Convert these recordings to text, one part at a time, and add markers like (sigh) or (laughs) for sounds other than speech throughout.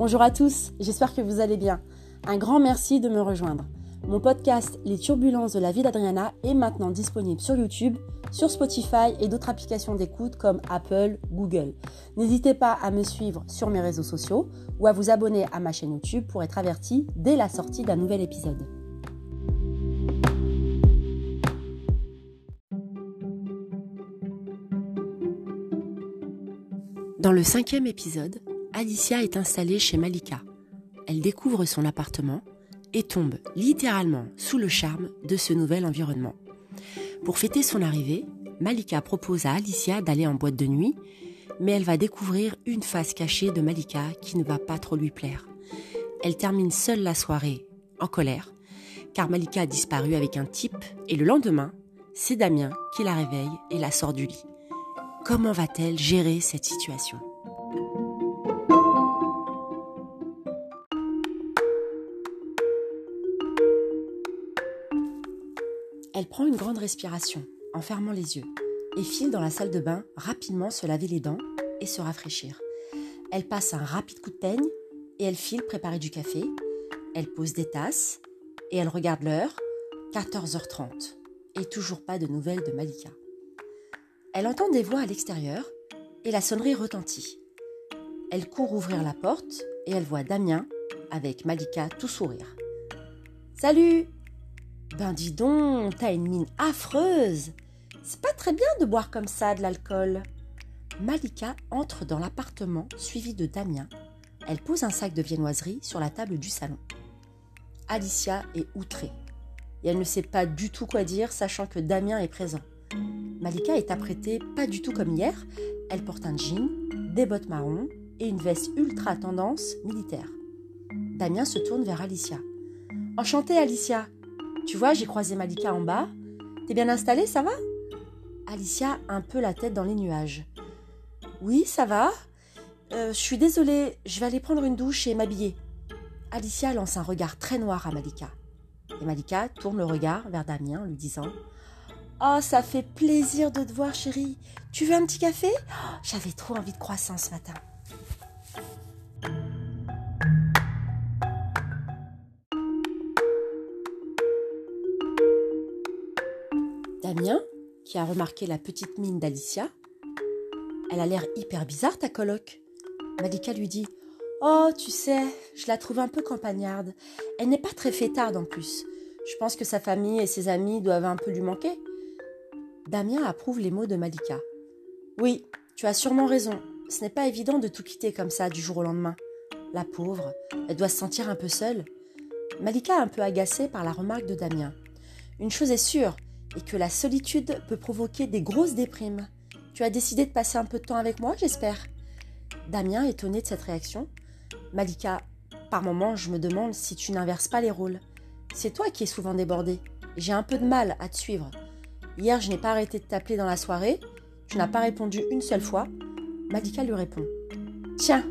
Bonjour à tous, j'espère que vous allez bien. Un grand merci de me rejoindre. Mon podcast Les turbulences de la vie d'Adriana est maintenant disponible sur YouTube, sur Spotify et d'autres applications d'écoute comme Apple, Google. N'hésitez pas à me suivre sur mes réseaux sociaux ou à vous abonner à ma chaîne YouTube pour être averti dès la sortie d'un nouvel épisode. Dans le cinquième épisode, Alicia est installée chez Malika. Elle découvre son appartement et tombe littéralement sous le charme de ce nouvel environnement. Pour fêter son arrivée, Malika propose à Alicia d'aller en boîte de nuit, mais elle va découvrir une face cachée de Malika qui ne va pas trop lui plaire. Elle termine seule la soirée, en colère, car Malika a disparu avec un type et le lendemain, c'est Damien qui la réveille et la sort du lit. Comment va-t-elle gérer cette situation? Une grande respiration en fermant les yeux et file dans la salle de bain rapidement se laver les dents et se rafraîchir. Elle passe un rapide coup de peigne et elle file préparer du café. Elle pose des tasses et elle regarde l'heure, 14h30, et toujours pas de nouvelles de Malika. Elle entend des voix à l'extérieur et la sonnerie retentit. Elle court ouvrir la porte et elle voit Damien avec Malika tout sourire. Salut Ben dis donc, t'as une mine affreuse C'est pas très bien de boire comme ça de l'alcool. Malika entre dans l'appartement suivie de Damien. Elle pose un sac de viennoiserie sur la table du salon. Alicia est outrée et elle ne sait pas du tout quoi dire sachant que Damien est présent. Malika est apprêtée pas du tout comme hier. Elle porte un jean, des bottes marron et une veste ultra tendance militaire. Damien se tourne vers Alicia. Enchantée Alicia. Tu vois, j'ai croisé Malika en bas. T'es bien installée, ça va? Alicia un peu la tête dans les nuages. Oui, ça va. Euh, je suis désolée, je vais aller prendre une douche et m'habiller. Alicia lance un regard très noir à Malika. Et Malika tourne le regard vers Damien, lui disant Oh, ça fait plaisir de te voir, chérie. Tu veux un petit café? Oh, J'avais trop envie de croissant ce matin. Damien, qui a remarqué la petite mine d'Alicia, elle a l'air hyper bizarre ta coloc. Malika lui dit Oh, tu sais, je la trouve un peu campagnarde. Elle n'est pas très fêtarde en plus. Je pense que sa famille et ses amis doivent un peu lui manquer. Damien approuve les mots de Malika. Oui, tu as sûrement raison. Ce n'est pas évident de tout quitter comme ça du jour au lendemain. La pauvre, elle doit se sentir un peu seule. Malika est un peu agacée par la remarque de Damien. Une chose est sûre, et que la solitude peut provoquer des grosses déprimes. Tu as décidé de passer un peu de temps avec moi, j'espère Damien, étonné de cette réaction. Malika, par moments, je me demande si tu n'inverses pas les rôles. C'est toi qui es souvent débordée. J'ai un peu de mal à te suivre. Hier, je n'ai pas arrêté de t'appeler dans la soirée. Tu n'as pas répondu une seule fois. Malika lui répond. Tiens,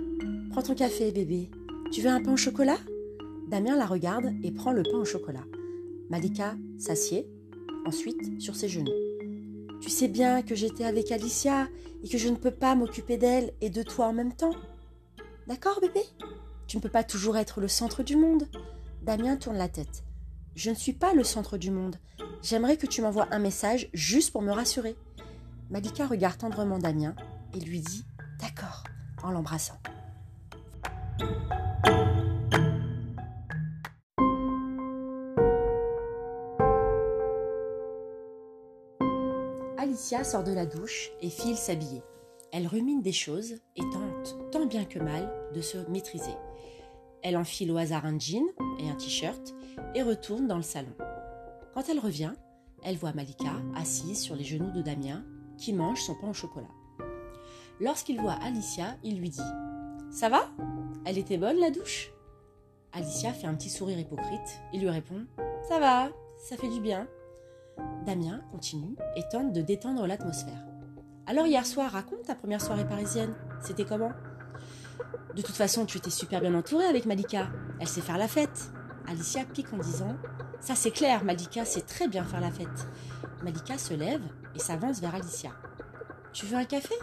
prends ton café, bébé. Tu veux un pain au chocolat? Damien la regarde et prend le pain au chocolat. Malika s'assied, ensuite sur ses genoux. Tu sais bien que j'étais avec Alicia et que je ne peux pas m'occuper d'elle et de toi en même temps. D'accord, bébé? Tu ne peux pas toujours être le centre du monde. Damien tourne la tête. Je ne suis pas le centre du monde. J'aimerais que tu m'envoies un message juste pour me rassurer. Malika regarde tendrement Damien et lui dit D'accord, en l'embrassant. Alicia sort de la douche et file s'habiller. Elle rumine des choses et tente, tant bien que mal, de se maîtriser. Elle enfile au hasard un jean et un t-shirt et retourne dans le salon. Quand elle revient, elle voit Malika assise sur les genoux de Damien qui mange son pain au chocolat. Lorsqu'il voit Alicia, il lui dit Ça va? Elle était bonne la douche? Alicia fait un petit sourire hypocrite et lui répond Ça va, ça fait du bien. Damien continue et tente de détendre l'atmosphère. Alors hier soir, raconte ta première soirée parisienne. C'était comment? De toute façon, tu étais super bien entourée avec Malika. Elle sait faire la fête. Alicia pique en disant Ça c'est clair, Malika sait très bien faire la fête. Malika se lève et s'avance vers Alicia. Tu veux un café?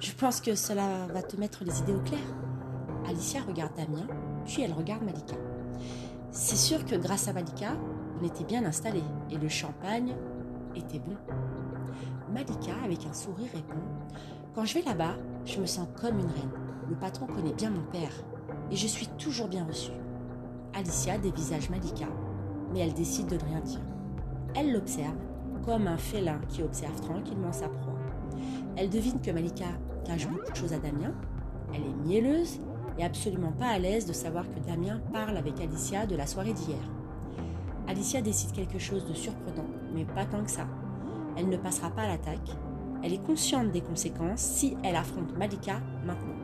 Je pense que cela va te mettre les idées au clair. Alicia regarde Damien, puis elle regarde Malika. C'est sûr que grâce à Malika, on était bien installés et le champagne était bon. Malika, avec un sourire, répond Quand je vais là-bas, je me sens comme une reine. Le patron connaît bien mon père et je suis toujours bien reçue. Alicia dévisage Malika, mais elle décide de ne rien dire. Elle l'observe comme un félin qui observe tranquillement sa proie. Elle devine que Malika cache beaucoup de choses à Damien. Elle est mielleuse et absolument pas à l'aise de savoir que Damien parle avec Alicia de la soirée d'hier. Alicia décide quelque chose de surprenant, mais pas tant que ça. Elle ne passera pas à l'attaque. Elle est consciente des conséquences si elle affronte Malika maintenant.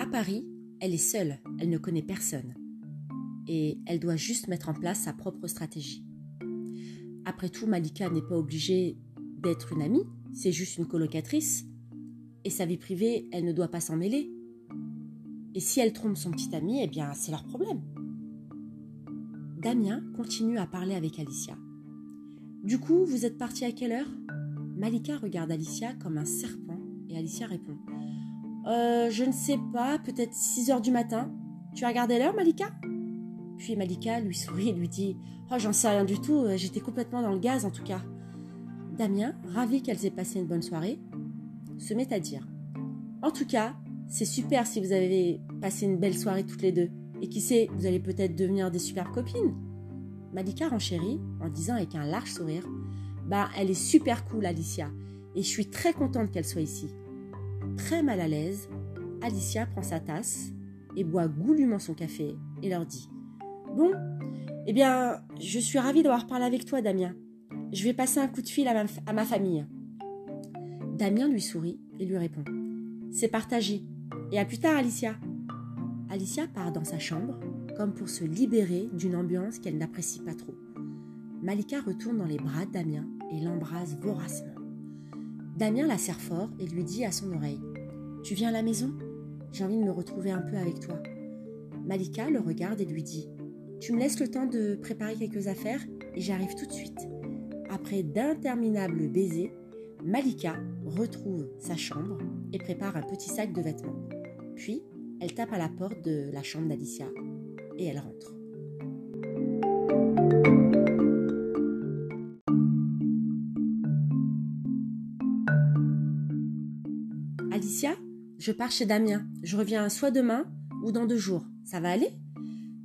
À Paris, elle est seule, elle ne connaît personne. Et elle doit juste mettre en place sa propre stratégie. Après tout, Malika n'est pas obligée d'être une amie, c'est juste une colocatrice. Et sa vie privée, elle ne doit pas s'en mêler. Et si elle trompe son petit ami, eh bien, c'est leur problème. Damien continue à parler avec Alicia. Du coup, vous êtes parti à quelle heure? Malika regarde Alicia comme un serpent et Alicia répond euh, Je ne sais pas, peut-être 6 heures du matin. Tu as regardé l'heure, Malika? Puis Malika lui sourit et lui dit Oh, j'en sais rien du tout, j'étais complètement dans le gaz en tout cas. Damien, ravi qu'elles aient passé une bonne soirée, se met à dire En tout cas, c'est super si vous avez passé une belle soirée toutes les deux. Et qui sait, vous allez peut-être devenir des superbes copines. Malika renchérit en disant avec un large sourire Bah, elle est super cool, Alicia, et je suis très contente qu'elle soit ici. Très mal à l'aise, Alicia prend sa tasse et boit goulûment son café et leur dit Bon, eh bien, je suis ravie d'avoir parlé avec toi, Damien. Je vais passer un coup de fil à ma, famille. Damien lui sourit et lui répond C'est partagé. Et à plus tard, Alicia. Alicia part dans sa chambre, comme pour se libérer d'une ambiance qu'elle n'apprécie pas trop. Malika retourne dans les bras de Damien et l'embrasse voracement. Damien la serre fort et lui dit à son oreille Tu viens à la maison? J'ai envie de me retrouver un peu avec toi. Malika le regarde et lui dit Tu me laisses le temps de préparer quelques affaires et j'arrive tout de suite. Après d'interminables baisers, Malika retrouve sa chambre et prépare un petit sac de vêtements. Puis, elle tape à la porte de la chambre d'Alicia et elle rentre. Alicia, je pars chez Damien. Je reviens soit demain ou dans deux jours. Ça va aller?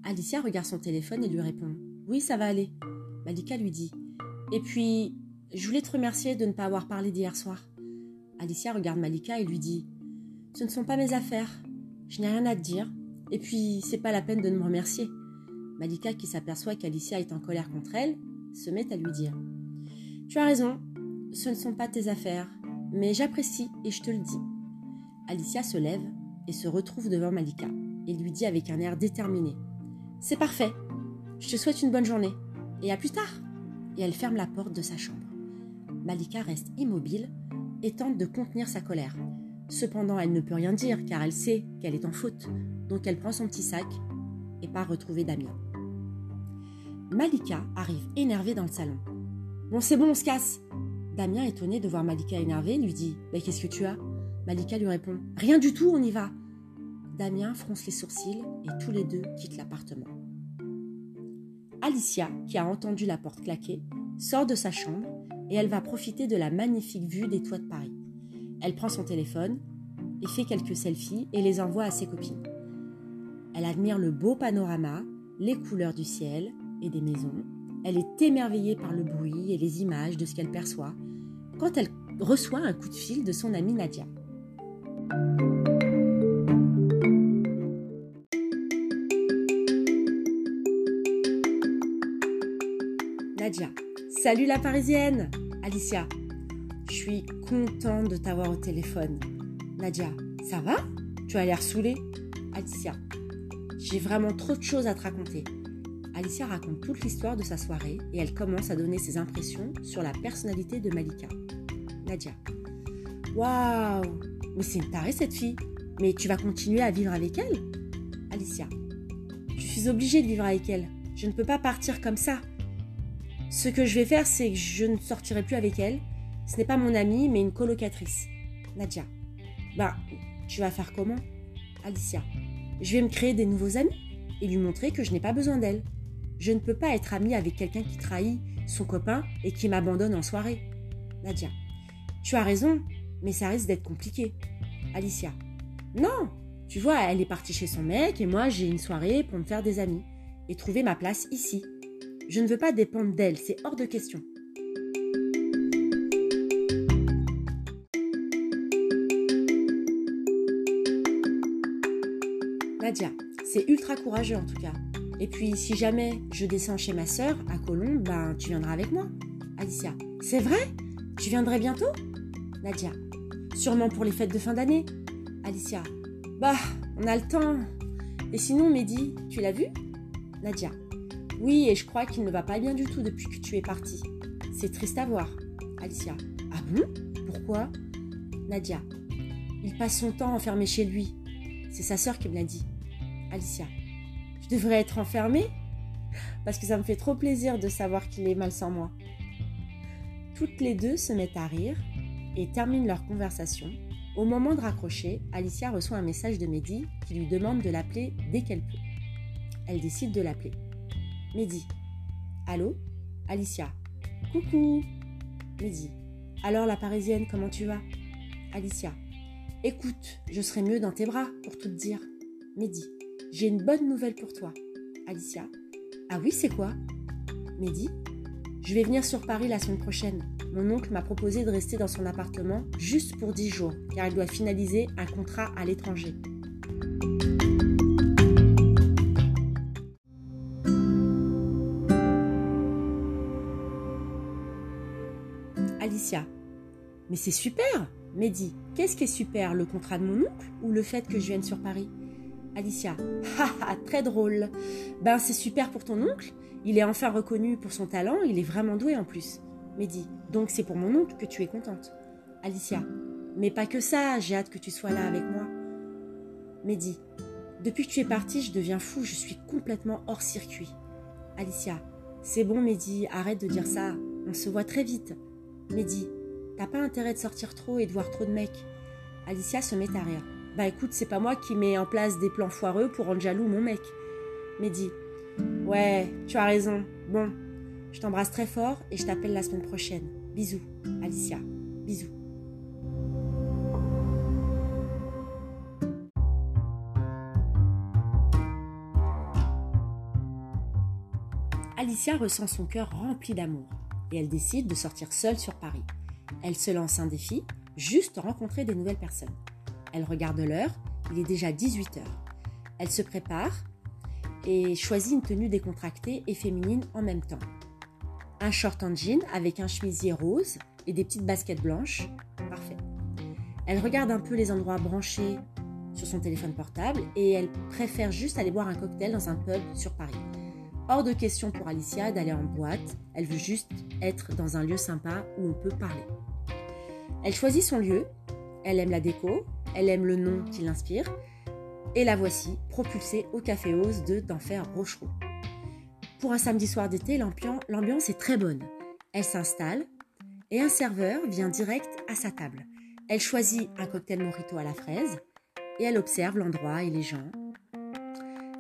Alicia regarde son téléphone et lui répond Oui, ça va aller. Malika lui dit Et puis, je voulais te remercier de ne pas avoir parlé d'hier soir. Alicia regarde Malika et lui dit Ce ne sont pas mes affaires. Je n'ai rien à te dire. Et puis, c'est pas la peine de me remercier. Malika, qui s'aperçoit qu'Alicia est en colère contre elle, se met à lui dire Tu as raison, ce ne sont pas tes affaires, mais j'apprécie et je te le dis. Alicia se lève et se retrouve devant Malika et lui dit avec un air déterminé C'est parfait, je te souhaite une bonne journée et à plus tard. Et elle ferme la porte de sa chambre. Malika reste immobile et tente de contenir sa colère. Cependant, elle ne peut rien dire car elle sait qu'elle est en faute. Donc elle prend son petit sac et part retrouver Damien. Malika arrive énervée dans le salon. Bon, c'est bon, on se casse. Damien, étonné de voir Malika énervée, lui dit Mais qu'est-ce que tu as? Malika lui répond Rien du tout, on y va. Damien fronce les sourcils et tous les deux quittent l'appartement. Alicia, qui a entendu la porte claquer, sort de sa chambre et elle va profiter de la magnifique vue des toits de Paris. Elle prend son téléphone et fait quelques selfies et les envoie à ses copines. Elle admire le beau panorama, les couleurs du ciel et des maisons. Elle est émerveillée par le bruit et les images de ce qu'elle perçoit quand elle reçoit un coup de fil de son amie Nadia. Salut la parisienne Alicia. Je suis contente de t'avoir au téléphone. Nadia. Ça va? Tu as l'air saoulée Alicia. J'ai vraiment trop de choses à te raconter. Alicia raconte toute l'histoire de sa soirée et elle commence à donner ses impressions sur la personnalité de Malika. Nadia. Waouh Mais c'est une tarée cette fille. Mais tu vas continuer à vivre avec elle? Alicia. Je suis obligée de vivre avec elle. Je ne peux pas partir comme ça. Ce que je vais faire, c'est que je ne sortirai plus avec elle. Ce n'est pas mon amie, mais une colocatrice. Nadia. Bah, tu vas faire comment? Alicia. Je vais me créer des nouveaux amis et lui montrer que je n'ai pas besoin d'elle. Je ne peux pas être amie avec quelqu'un qui trahit son copain et qui m'abandonne en soirée. Nadia. Tu as raison, mais ça risque d'être compliqué. Alicia. Non, tu vois, elle est partie chez son mec et moi j'ai une soirée pour me faire des amis et trouver ma place ici. Je ne veux pas dépendre d'elle, c'est hors de question. Nadia, c'est ultra courageux en tout cas. Et puis si jamais je descends chez ma sœur à Colombes, ben tu viendras avec moi. Alicia, c'est vrai? Tu viendrais bientôt? Nadia, sûrement pour les fêtes de fin d'année. Alicia, bah, on a le temps. Et sinon, Mehdi, tu l'as vu? Nadia, oui, et je crois qu'il ne va pas bien du tout depuis que tu es partie. C'est triste à voir. Alicia, ah bon? Pourquoi? Nadia, il passe son temps enfermé chez lui. C'est sa sœur qui me l'a dit. Alicia, je devrais être enfermée? Parce que ça me fait trop plaisir de savoir qu'il est mal sans moi. Toutes les deux se mettent à rire et terminent leur conversation. Au moment de raccrocher, Alicia reçoit un message de Mehdi qui lui demande de l'appeler dès qu'elle peut. Elle décide de l'appeler. Mehdi. Allô? Alicia. Coucou Mehdi. Alors la parisienne, comment tu vas? Alicia. Écoute, je serai mieux dans tes bras pour tout te dire. Mehdi. J'ai une bonne nouvelle pour toi. Alicia. Ah oui, c'est quoi? Mehdi. Je vais venir sur Paris la semaine prochaine. Mon oncle m'a proposé de rester dans son appartement juste pour 10 jours, car il doit finaliser un contrat à l'étranger. Mais c'est super Mehdi, qu'est-ce qui est super? Le contrat de mon oncle ou le fait que je vienne sur Paris? Alicia. (laughs) Haha, très drôle. Ben c'est super pour ton oncle. Il est enfin reconnu pour son talent, il est vraiment doué en plus. Mehdi. Donc c'est pour mon oncle que tu es contente. Alicia. Mais pas que ça, j'ai hâte que tu sois là avec moi. Mehdi. Depuis que tu es parti, je deviens fou, je suis complètement hors circuit. Alicia. C'est bon, Mehdi, arrête de dire ça. On se voit très vite. Mehdi, t'as pas intérêt de sortir trop et de voir trop de mecs. Alicia se met à rire. Bah écoute, c'est pas moi qui mets en place des plans foireux pour rendre jaloux mon mec. Mehdi, ouais, tu as raison. Bon, je t'embrasse très fort et je t'appelle la semaine prochaine. Bisous, Alicia. Bisous. Alicia ressent son cœur rempli d'amour et elle décide de sortir seule sur Paris. Elle se lance un défi, juste rencontrer des nouvelles personnes. Elle regarde l'heure, il est déjà 18 h Elle se prépare et choisit une tenue décontractée et féminine en même temps. Un short en jean avec un chemisier rose et des petites baskets blanches. Parfait. Elle regarde un peu les endroits branchés sur son téléphone portable et elle préfère juste aller boire un cocktail dans un pub sur Paris. Hors de question pour Alicia d'aller en boîte, elle veut juste être dans un lieu sympa où on peut parler. Elle choisit son lieu, elle aime la déco, elle aime le nom qui l'inspire, et la voici propulsée au Café Ose de d'Enfer Rochereau. Pour un samedi soir d'été, l'ambiance est très bonne. Elle s'installe et un serveur vient direct à sa table. Elle choisit un cocktail mojito à la fraise et elle observe l'endroit et les gens.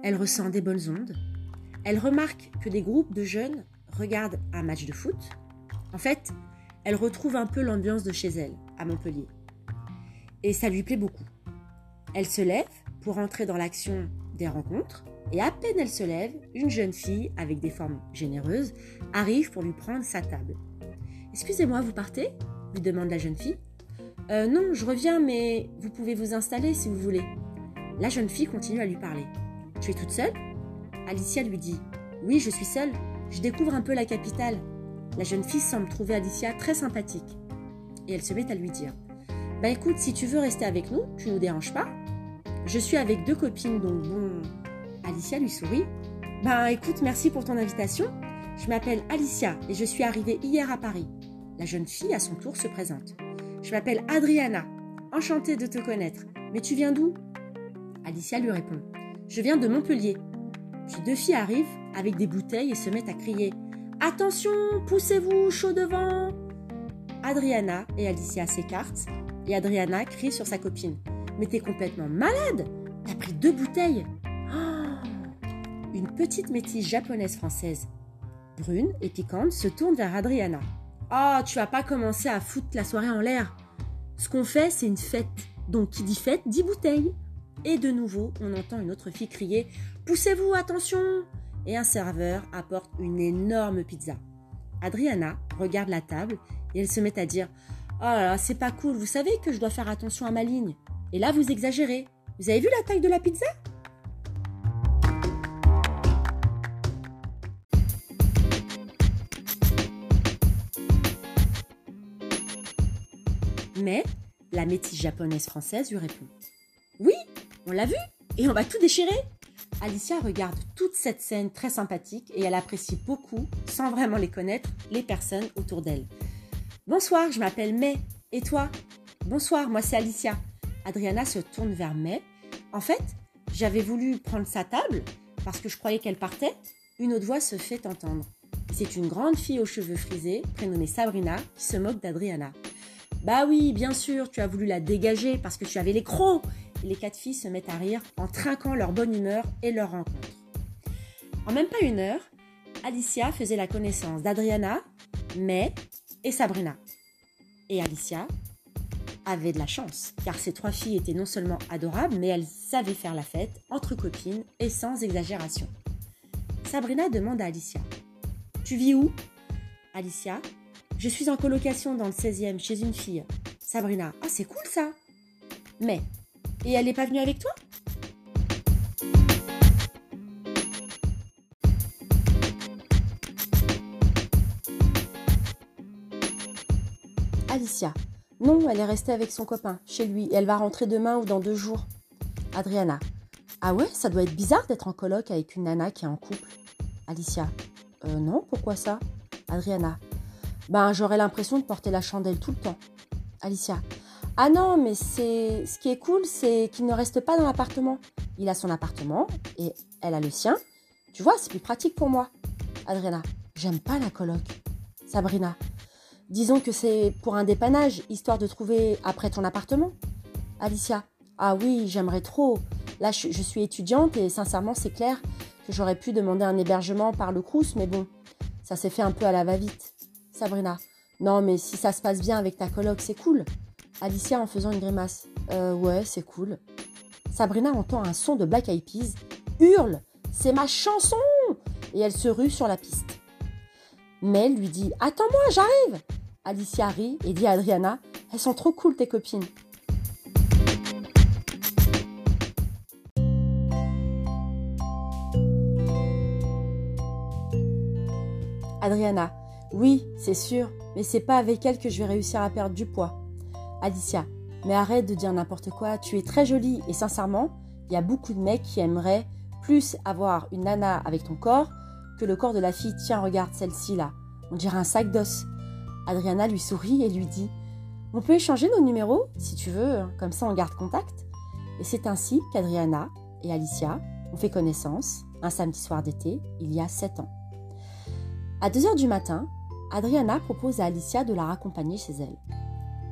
Elle ressent des bonnes ondes, elle remarque que des groupes de jeunes regardent un match de foot. En fait, elle retrouve un peu l'ambiance de chez elle, à Montpellier. Et ça lui plaît beaucoup. Elle se lève pour entrer dans l'action des rencontres, et à peine elle se lève, une jeune fille, avec des formes généreuses, arrive pour lui prendre sa table. Excusez-moi, vous partez? lui demande la jeune fille. Euh, non, je reviens, mais vous pouvez vous installer si vous voulez. La jeune fille continue à lui parler. Tu es toute seule? Alicia lui dit Oui, je suis seule. Je découvre un peu la capitale. La jeune fille semble trouver Alicia très sympathique. Et elle se met à lui dire Bah écoute, si tu veux rester avec nous, tu nous déranges pas. Je suis avec deux copines, donc bon. Alicia lui sourit. Bah écoute, merci pour ton invitation. Je m'appelle Alicia et je suis arrivée hier à Paris. La jeune fille, à son tour, se présente. Je m'appelle Adriana. Enchantée de te connaître. Mais tu viens d'où? Alicia lui répond. Je viens de Montpellier. Deux filles arrivent avec des bouteilles et se mettent à crier Attention, poussez-vous, chaud devant Adriana et Alicia s'écartent et Adriana crie sur sa copine Mais t'es complètement malade T'as pris deux bouteilles (gasps) Une petite métisse japonaise-française, brune et piquante, se tourne vers Adriana. Oh, tu vas pas commencer à foutre la soirée en l'air. Ce qu'on fait, c'est une fête. Donc, qui dit fête, dit bouteille. Et de nouveau, on entend une autre fille crier Poussez-vous, attention Et un serveur apporte une énorme pizza. Adriana regarde la table et elle se met à dire Oh là là, c'est pas cool, vous savez que je dois faire attention à ma ligne. Et là, vous exagérez. Vous avez vu la taille de la pizza? Mais la métisse japonaise française lui répond Oui, on l'a vu et on va tout déchirer. Alicia regarde toute cette scène très sympathique et elle apprécie beaucoup, sans vraiment les connaître, les personnes autour d'elle. Bonsoir, je m'appelle May. Et toi? Bonsoir, moi c'est Alicia. Adriana se tourne vers May. En fait, j'avais voulu prendre sa table parce que je croyais qu'elle partait. Une autre voix se fait entendre. C'est une grande fille aux cheveux frisés, prénommée Sabrina, qui se moque d'Adriana. Bah oui, bien sûr, tu as voulu la dégager parce que tu avais les crocs les quatre filles se mettent à rire en trinquant leur bonne humeur et leur rencontre. En même pas une heure, Alicia faisait la connaissance d'Adriana, May et Sabrina. Et Alicia avait de la chance, car ces trois filles étaient non seulement adorables, mais elles savaient faire la fête entre copines et sans exagération. Sabrina demande à Alicia Tu vis où? Alicia Je suis en colocation dans le 16e chez une fille. Sabrina Ah, c'est cool ça Mais et elle n'est pas venue avec toi? Alicia. Non, elle est restée avec son copain, chez lui, elle va rentrer demain ou dans deux jours. Adriana. Ah ouais, ça doit être bizarre d'être en coloc avec une nana qui est en couple. Alicia. Euh, non, pourquoi ça? Adriana. Ben, j'aurais l'impression de porter la chandelle tout le temps. Alicia. Ah non, mais c'est ce qui est cool, c'est qu'il ne reste pas dans l'appartement. Il a son appartement et elle a le sien. Tu vois, c'est plus pratique pour moi. Adriana, j'aime pas la coloc. Sabrina, disons que c'est pour un dépannage, histoire de trouver après ton appartement. Alicia, ah oui, j'aimerais trop. Là, je, suis étudiante et sincèrement, c'est clair que j'aurais pu demander un hébergement par le Crous, mais bon, ça s'est fait un peu à la va-vite. Sabrina, non, mais si ça se passe bien avec ta coloc, c'est cool. Alicia en faisant une grimace. Euh, ouais, c'est cool. Sabrina entend un son de Black Eyed Peas, hurle C'est ma chanson Et elle se rue sur la piste. Mel lui dit Attends-moi, j'arrive Alicia rit et dit à Adriana Elles sont trop cool tes copines. Adriana Oui, c'est sûr, mais c'est pas avec elle que je vais réussir à perdre du poids. Alicia, mais arrête de dire n'importe quoi, tu es très jolie et sincèrement, il y a beaucoup de mecs qui aimeraient plus avoir une nana avec ton corps que le corps de la fille. Tiens, regarde celle-ci là, on dirait un sac d'os. Adriana lui sourit et lui dit On peut échanger nos numéros si tu veux, comme ça on garde contact. Et c'est ainsi qu'Adriana et Alicia ont fait connaissance un samedi soir d'été, il y a sept ans. À 2 heures du matin, Adriana propose à Alicia de la raccompagner chez elle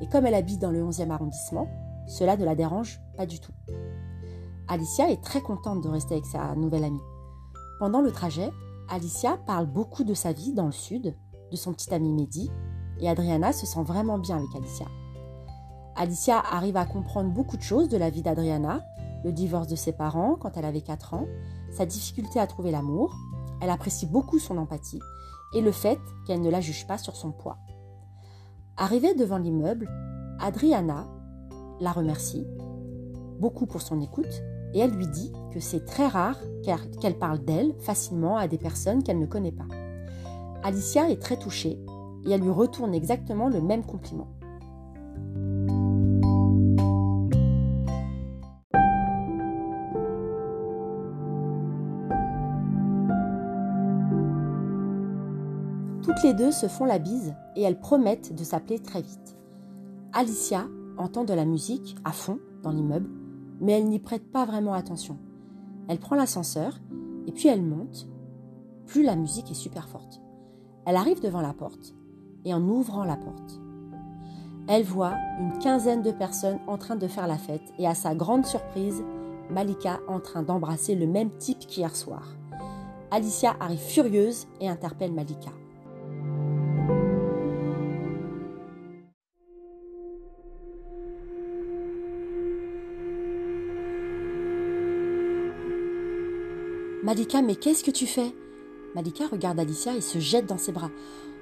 et comme elle habite dans le 11e arrondissement, cela ne la dérange pas du tout. Alicia est très contente de rester avec sa nouvelle amie. Pendant le trajet, Alicia parle beaucoup de sa vie dans le sud, de son petit ami Mehdi, et Adriana se sent vraiment bien avec Alicia. Alicia arrive à comprendre beaucoup de choses de la vie d'Adriana, le divorce de ses parents quand elle avait 4 ans, sa difficulté à trouver l'amour, elle apprécie beaucoup son empathie et le fait qu'elle ne la juge pas sur son poids. Arrivée devant l'immeuble, Adriana la remercie beaucoup pour son écoute et elle lui dit que c'est très rare qu'elle parle d'elle facilement à des personnes qu'elle ne connaît pas. Alicia est très touchée et elle lui retourne exactement le même compliment. Toutes les deux se font la bise et elles promettent de s'appeler très vite. Alicia entend de la musique à fond dans l'immeuble, mais elle n'y prête pas vraiment attention. Elle prend l'ascenseur Et puis elle monte, plus la musique est super forte. Elle arrive devant la porte et en ouvrant la porte, elle voit une quinzaine de personnes en train de faire la fête et à sa grande surprise, Malika en train d'embrasser le même type qu'hier soir. Alicia arrive furieuse et interpelle Malika. Malika, mais qu'est-ce que tu fais? Malika regarde Alicia et se jette dans ses bras.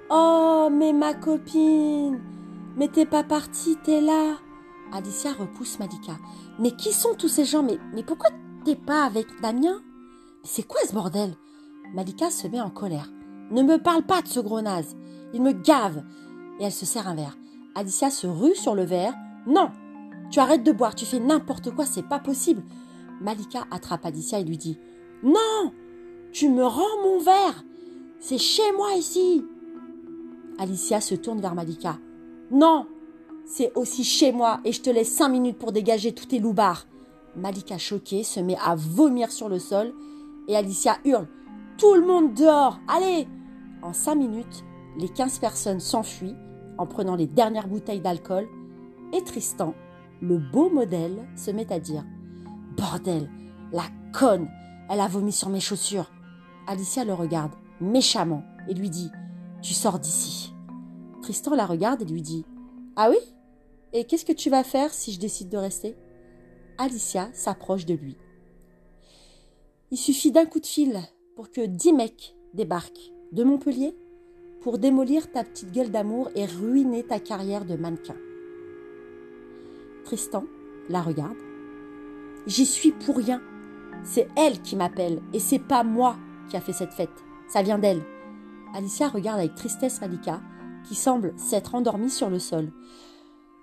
Oh, mais ma copine Mais t'es pas partie, t'es là Alicia repousse Malika. Mais qui sont tous ces gens? Mais, pourquoi t'es pas avec Damien? C'est quoi ce bordel? Malika se met en colère. Ne me parle pas de ce gros naze. Il me gave. Et elle se sert un verre. Alicia se rue sur le verre. Non Tu arrêtes de boire, tu fais n'importe quoi, c'est pas possible. Malika attrape Alicia et lui dit non Tu me rends mon verre. C'est chez moi ici. Alicia se tourne vers Malika. Non C'est aussi chez moi et je te laisse cinq minutes pour dégager tous tes loupards. Malika, choquée, se met à vomir sur le sol et Alicia hurle. Tout le monde dehors Allez. En cinq minutes, les quinze personnes s'enfuient en prenant les dernières bouteilles d'alcool et Tristan, le beau modèle, se met à dire. Bordel, la conne elle a vomi sur mes chaussures. Alicia le regarde méchamment et lui dit Tu sors d'ici. Tristan la regarde et lui dit Ah oui? Et qu'est-ce que tu vas faire si je décide de rester? Alicia s'approche de lui. Il suffit d'un coup de fil pour que dix mecs débarquent de Montpellier pour démolir ta petite gueule d'amour et ruiner ta carrière de mannequin. Tristan la regarde. J'y suis pour rien, c'est elle qui m'appelle et c'est pas moi qui a fait cette fête. Ça vient d'elle. Alicia regarde avec tristesse Malika, qui semble s'être endormie sur le sol.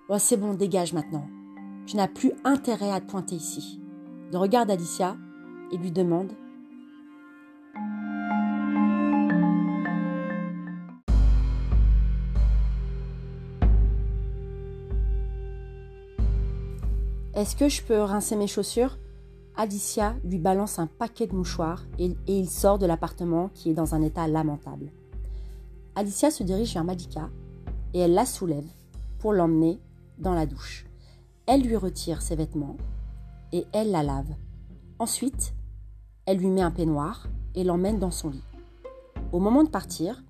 Oh, c'est bon, dégage maintenant. Tu n'as plus intérêt à te pointer ici. Il regarde Alicia et lui demande Est-ce que je peux rincer mes chaussures? Alicia lui balance un paquet de mouchoirs et, il sort de l'appartement qui est dans un état lamentable. Alicia se dirige vers Malika et elle la soulève pour l'emmener dans la douche. Elle lui retire ses vêtements et elle la lave. Ensuite, elle lui met un peignoir et l'emmène dans son lit. Au moment de partir,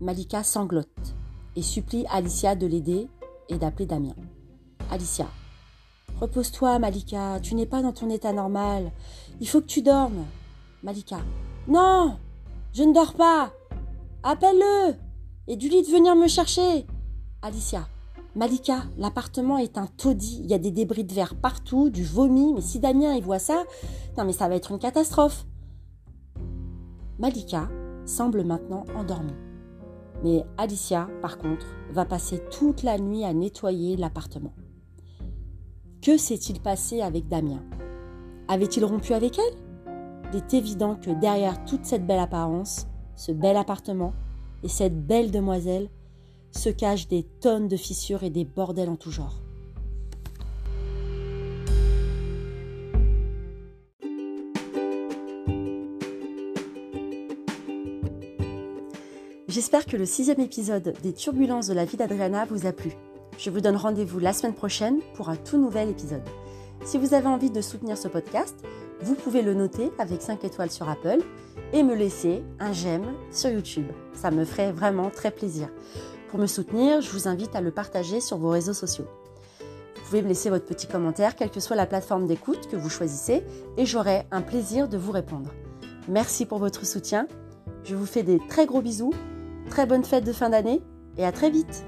Malika sanglote et supplie Alicia de l'aider et d'appeler Damien. Alicia, Repose-toi, Malika, tu n'es pas dans ton état normal. Il faut que tu dormes. Malika. Non Je ne dors pas Appelle-le Et dis-lui de venir me chercher Alicia. Malika, l'appartement est un taudis. Il y a des débris de verre partout, du vomi. Mais si Damien il voit ça, non mais ça va être une catastrophe. Malika semble maintenant endormie. Mais Alicia, par contre, va passer toute la nuit à nettoyer l'appartement. Que s'est-il passé avec Damien? Avait-il rompu avec elle? Il est évident que derrière toute cette belle apparence, ce bel appartement et cette belle demoiselle se cachent des tonnes de fissures et des bordels en tout genre. J'espère que le sixième épisode des Turbulences de la vie d'Adriana vous a plu. Je vous donne rendez-vous la semaine prochaine pour un tout nouvel épisode. Si vous avez envie de soutenir ce podcast, vous pouvez le noter avec 5 étoiles sur Apple et me laisser un j'aime sur YouTube. Ça me ferait vraiment très plaisir. Pour me soutenir, je vous invite à le partager sur vos réseaux sociaux. Vous pouvez me laisser votre petit commentaire, quelle que soit la plateforme d'écoute que vous choisissez, et j'aurai un plaisir de vous répondre. Merci pour votre soutien. Je vous fais des très gros bisous, très bonne fête de fin d'année, et à très vite